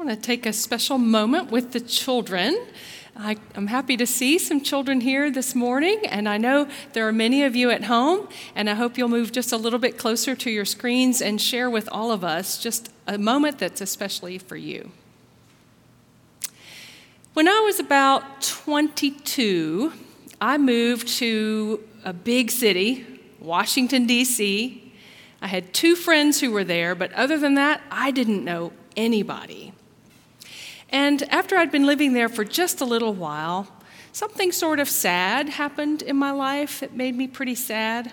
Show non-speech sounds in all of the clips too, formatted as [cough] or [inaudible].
I want to take a special moment with the children. I, am happy to see some children here this morning, and I know there are many of you at home, and I hope you'll move just a little bit closer to your screens and share with all of us just a moment that's especially for you. When I was about 22, I moved to a big city, Washington, D.C. I had two friends who were there, but other than that, I didn't know anybody. And after I'd been living there for just a little while, something sort of sad happened in my life. It made me pretty sad.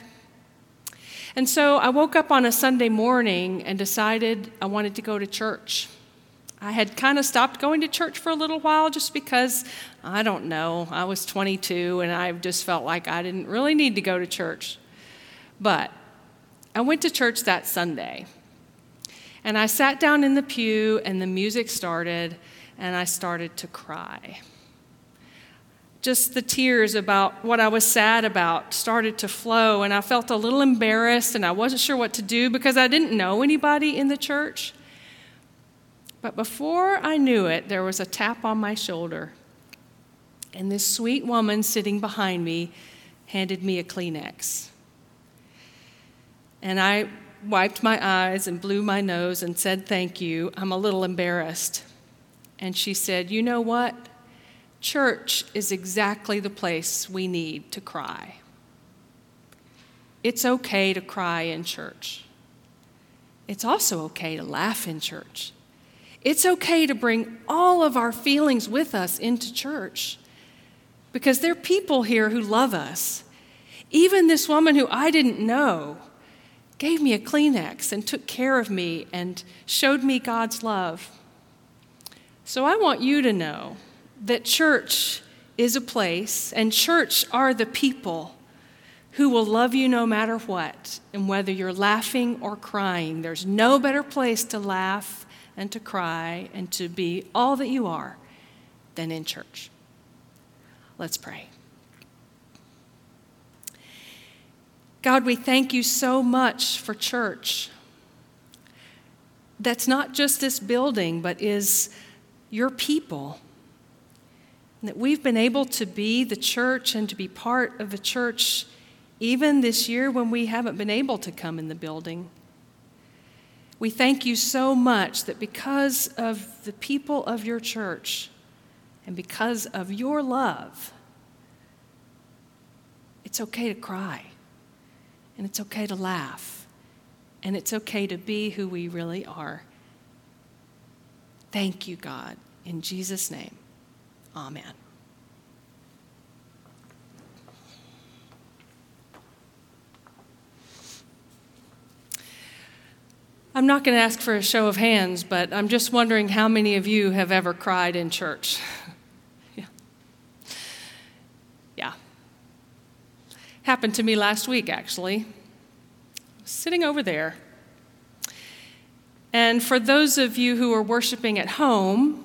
And so I woke up on a Sunday morning and decided I wanted to go to church. I had kind of stopped going to church for a little while just because, I don't know, I was 22 and I just felt like I didn't really need to go to church. But I went to church that Sunday. And I sat down in the pew and the music started and I started to cry. Just the tears about what I was sad about started to flow, and I felt a little embarrassed, and I wasn't sure what to do because I didn't know anybody in the church. But before I knew it, there was a tap on my shoulder, and this sweet woman sitting behind me handed me a Kleenex. And I wiped my eyes and blew my nose and said, Thank you. I'm a little embarrassed. And she said, You know what? Church is exactly the place we need to cry. It's okay to cry in church. It's also okay to laugh in church. It's okay to bring all of our feelings with us into church because there are people here who love us. Even this woman who I didn't know gave me a Kleenex and took care of me and showed me God's love. So I want you to know that church is a place, and church are the people who will love you no matter what, and whether you're laughing or crying. There's no better place to laugh and to cry and to be all that you are than in church. Let's pray. God, we thank you so much for church. That's not just this building, but is your people. And that we've been able to be the church and to be part of the church even this year when we haven't been able to come in the building. We thank you so much that because of the people of your church and because of your love, it's okay to cry and it's okay to laugh and it's okay to be who we really are. Thank you, God. In Jesus' name, amen. I'm not going to ask for a show of hands, but I'm just wondering how many of you have ever cried in church. [laughs] yeah. Yeah. Happened to me last week, actually. Sitting over there. And for those of you who are worshiping at home,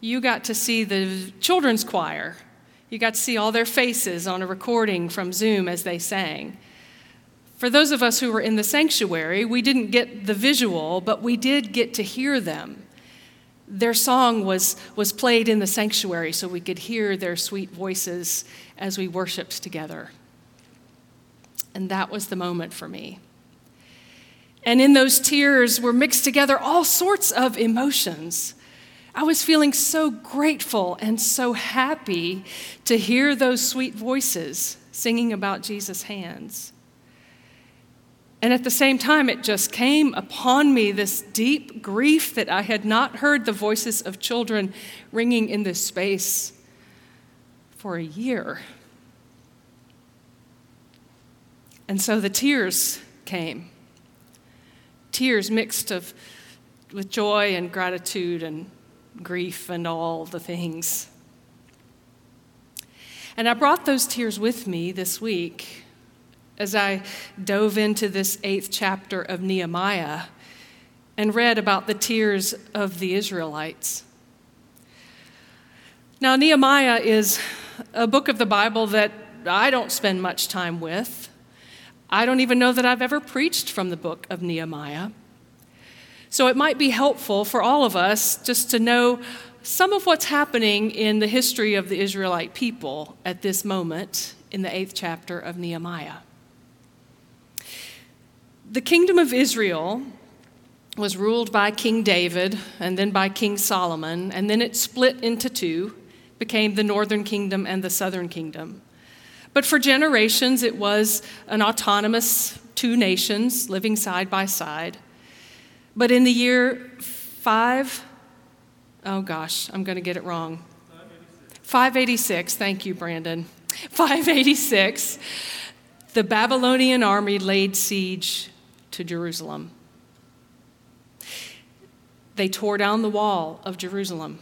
you got to see the children's choir. You got to see all their faces on a recording from Zoom as they sang. For those of us who were in the sanctuary, we didn't get the visual, but we did get to hear them. Their song was, was played in the sanctuary so we could hear their sweet voices as we worshiped together. And that was the moment for me. And in those tears were mixed together all sorts of emotions I was feeling so grateful and so happy to hear those sweet voices singing about Jesus' hands. And at the same time, it just came upon me this deep grief that I had not heard the voices of children ringing in this space for a year. And so the tears came tears mixed of, with joy and gratitude and grief and all the things. And I brought those tears with me this week as I dove into this eighth chapter of Nehemiah and read about the tears of the Israelites. Now, Nehemiah is a book of the Bible that I don't spend much time with. I don't even know that I've ever preached from the book of Nehemiah. So it might be helpful for all of us just to know some of what's happening in the history of the Israelite people at this moment in the eighth chapter of Nehemiah. The kingdom of Israel was ruled by King David and then by King Solomon, and then it split into two, became the northern kingdom and the southern kingdom. But for generations, it was an autonomous two nations living side by side. But in the year five, oh gosh, I'm going to get it wrong. 586, thank you, Brandon. [laughs] 586, the Babylonian army laid siege to Jerusalem. They tore down the wall of Jerusalem.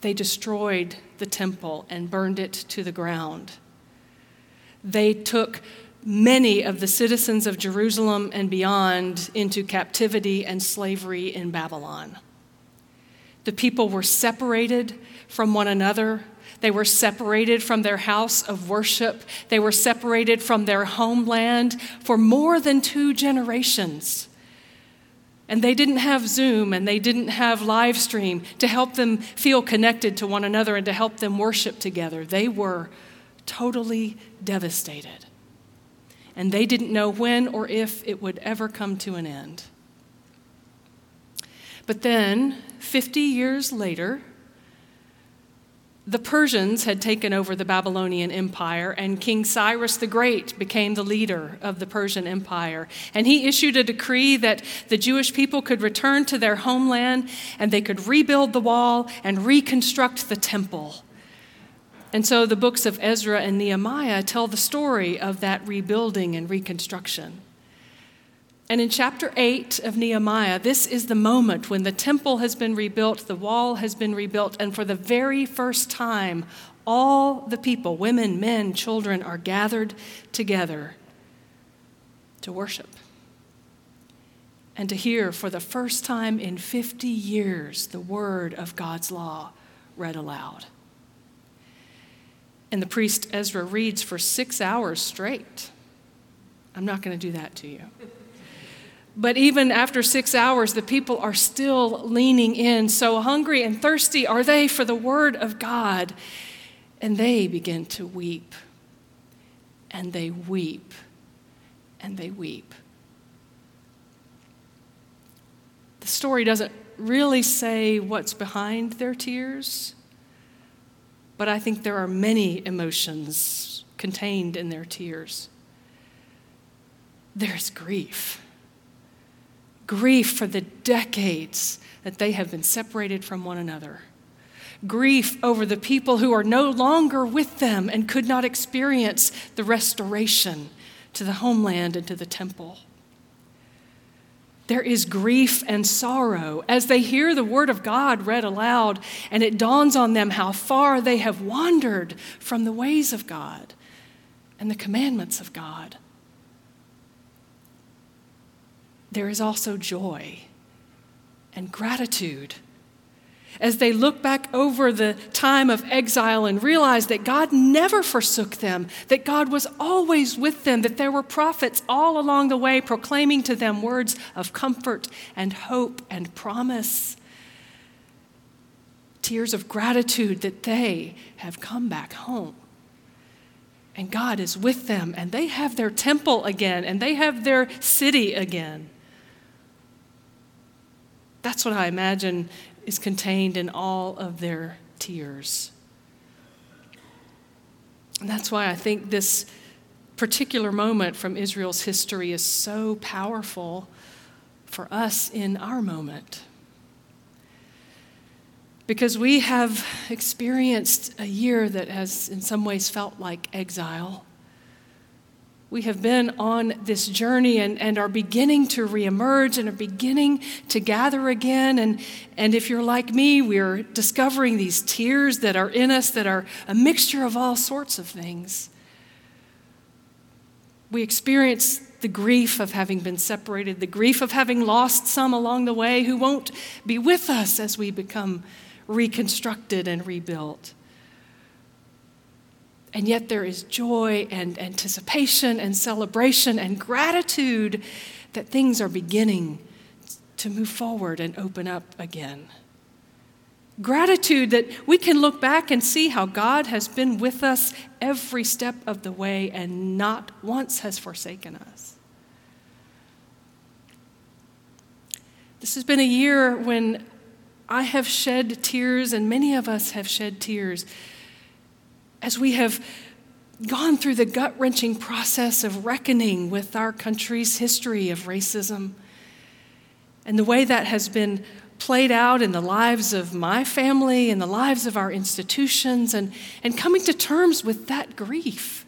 They destroyed the temple and burned it to the ground. They took many of the citizens of Jerusalem and beyond into captivity and slavery in Babylon. The people were separated from one another. They were separated from their house of worship. They were separated from their homeland for more than two generations. And they didn't have Zoom and they didn't have live stream to help them feel connected to one another and to help them worship together. They were totally devastated and they didn't know when or if it would ever come to an end. But then, 50 years later, the Persians had taken over the Babylonian Empire, and King Cyrus the Great became the leader of the Persian Empire. And he issued a decree that the Jewish people could return to their homeland and they could rebuild the wall and reconstruct the temple. And so the books of Ezra and Nehemiah tell the story of that rebuilding and reconstruction. And in chapter 8 of Nehemiah, this is the moment when the temple has been rebuilt, the wall has been rebuilt, and for the very first time, all the people, women, men, children, are gathered together to worship and to hear for the first time in 50 years the word of God's law read aloud. And the priest Ezra reads for six hours straight. I'm not going to do that to you. But even after six hours, the people are still leaning in. So hungry and thirsty are they for the word of God. And they begin to weep. And they weep. And they weep. The story doesn't really say what's behind their tears but I think there are many emotions contained in their tears. There's grief. Grief for the decades that they have been separated from one another. Grief over the people who are no longer with them and could not experience the restoration to the homeland and to the temple there is grief and sorrow as they hear the Word of God read aloud, and it dawns on them how far they have wandered from the ways of God and the commandments of God. There is also joy and gratitude as they look back over the time of exile and realize that God never forsook them, that God was always with them, that there were prophets all along the way proclaiming to them words of comfort and hope and promise. Tears of gratitude that they have come back home. And God is with them, and they have their temple again, and they have their city again. That's what I imagine is contained in all of their tears. And that's why I think this particular moment from Israel's history is so powerful for us in our moment. Because we have experienced a year that has, in some ways, felt like exile we have been on this journey and, and are beginning to reemerge and are beginning to gather again. And, and if you're like me, we're discovering these tears that are in us that are a mixture of all sorts of things. We experience the grief of having been separated, the grief of having lost some along the way who won't be with us as we become reconstructed and rebuilt. And yet there is joy and anticipation and celebration and gratitude that things are beginning to move forward and open up again. Gratitude that we can look back and see how God has been with us every step of the way and not once has forsaken us. This has been a year when I have shed tears, and many of us have shed tears as we have gone through the gut wrenching process of reckoning with our country's history of racism and the way that has been played out in the lives of my family and the lives of our institutions, and, and coming to terms with that grief.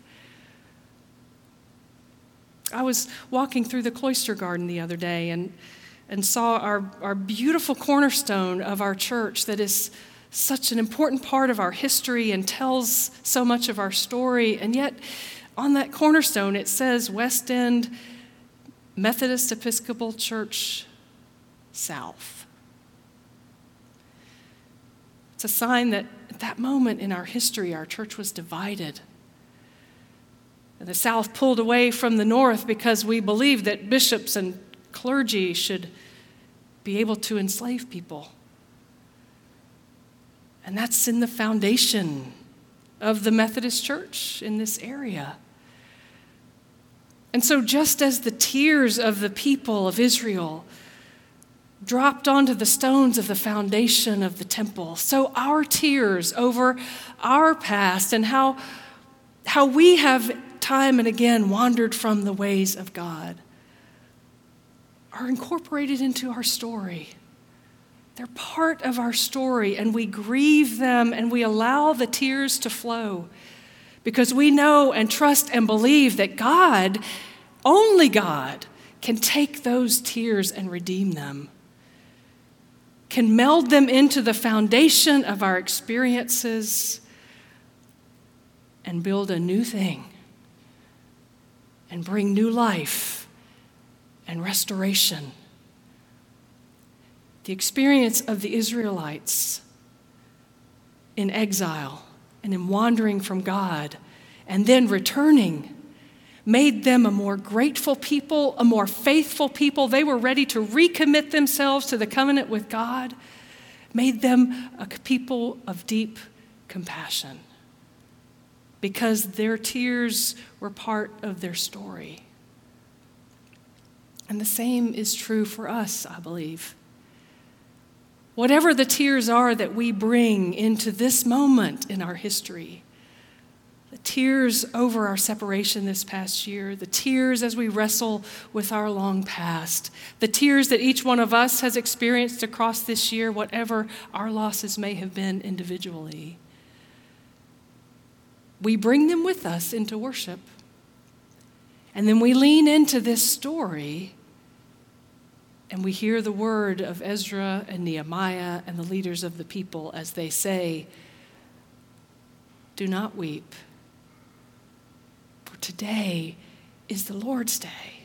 I was walking through the cloister garden the other day and, and saw our, our beautiful cornerstone of our church that is such an important part of our history and tells so much of our story. And yet, on that cornerstone, it says West End Methodist Episcopal Church South. It's a sign that at that moment in our history, our church was divided. And the South pulled away from the North because we believed that bishops and clergy should be able to enslave people. And that's in the foundation of the Methodist Church in this area. And so, just as the tears of the people of Israel dropped onto the stones of the foundation of the temple. So our tears over our past and how, how we have time and again wandered from the ways of God are incorporated into our story. They're part of our story, and we grieve them and we allow the tears to flow because we know and trust and believe that God, only God, can take those tears and redeem them can meld them into the foundation of our experiences and build a new thing and bring new life and restoration. The experience of the Israelites in exile and in wandering from God and then returning made them a more grateful people, a more faithful people. They were ready to recommit themselves to the covenant with God, made them a people of deep compassion because their tears were part of their story. And the same is true for us, I believe. Whatever the tears are that we bring into this moment in our history, the tears over our separation this past year, the tears as we wrestle with our long past, the tears that each one of us has experienced across this year, whatever our losses may have been individually. We bring them with us into worship. And then we lean into this story and we hear the word of Ezra and Nehemiah and the leaders of the people as they say, Do not weep for today is the Lord's day.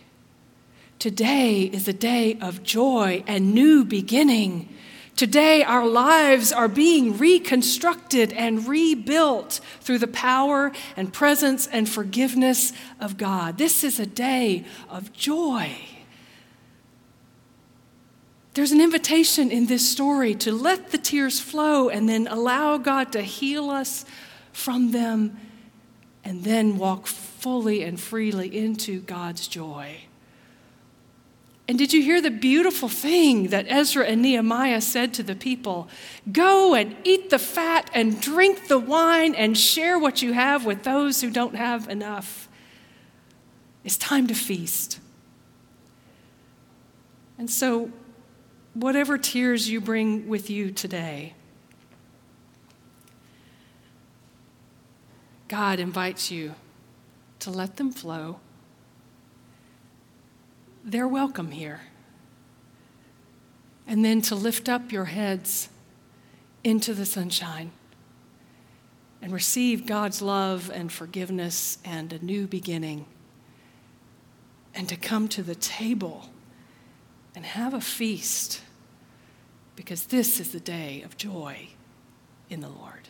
Today is a day of joy and new beginning. Today, our lives are being reconstructed and rebuilt through the power and presence and forgiveness of God. This is a day of joy. There's an invitation in this story to let the tears flow and then allow God to heal us from them and then walk fully and freely into God's joy. And did you hear the beautiful thing that Ezra and Nehemiah said to the people? Go and eat the fat and drink the wine and share what you have with those who don't have enough. It's time to feast. And so, whatever tears you bring with you today, God invites you to let them flow. They're welcome here. And then to lift up your heads into the sunshine and receive God's love and forgiveness and a new beginning. And to come to the table and have a feast because this is the day of joy in the Lord.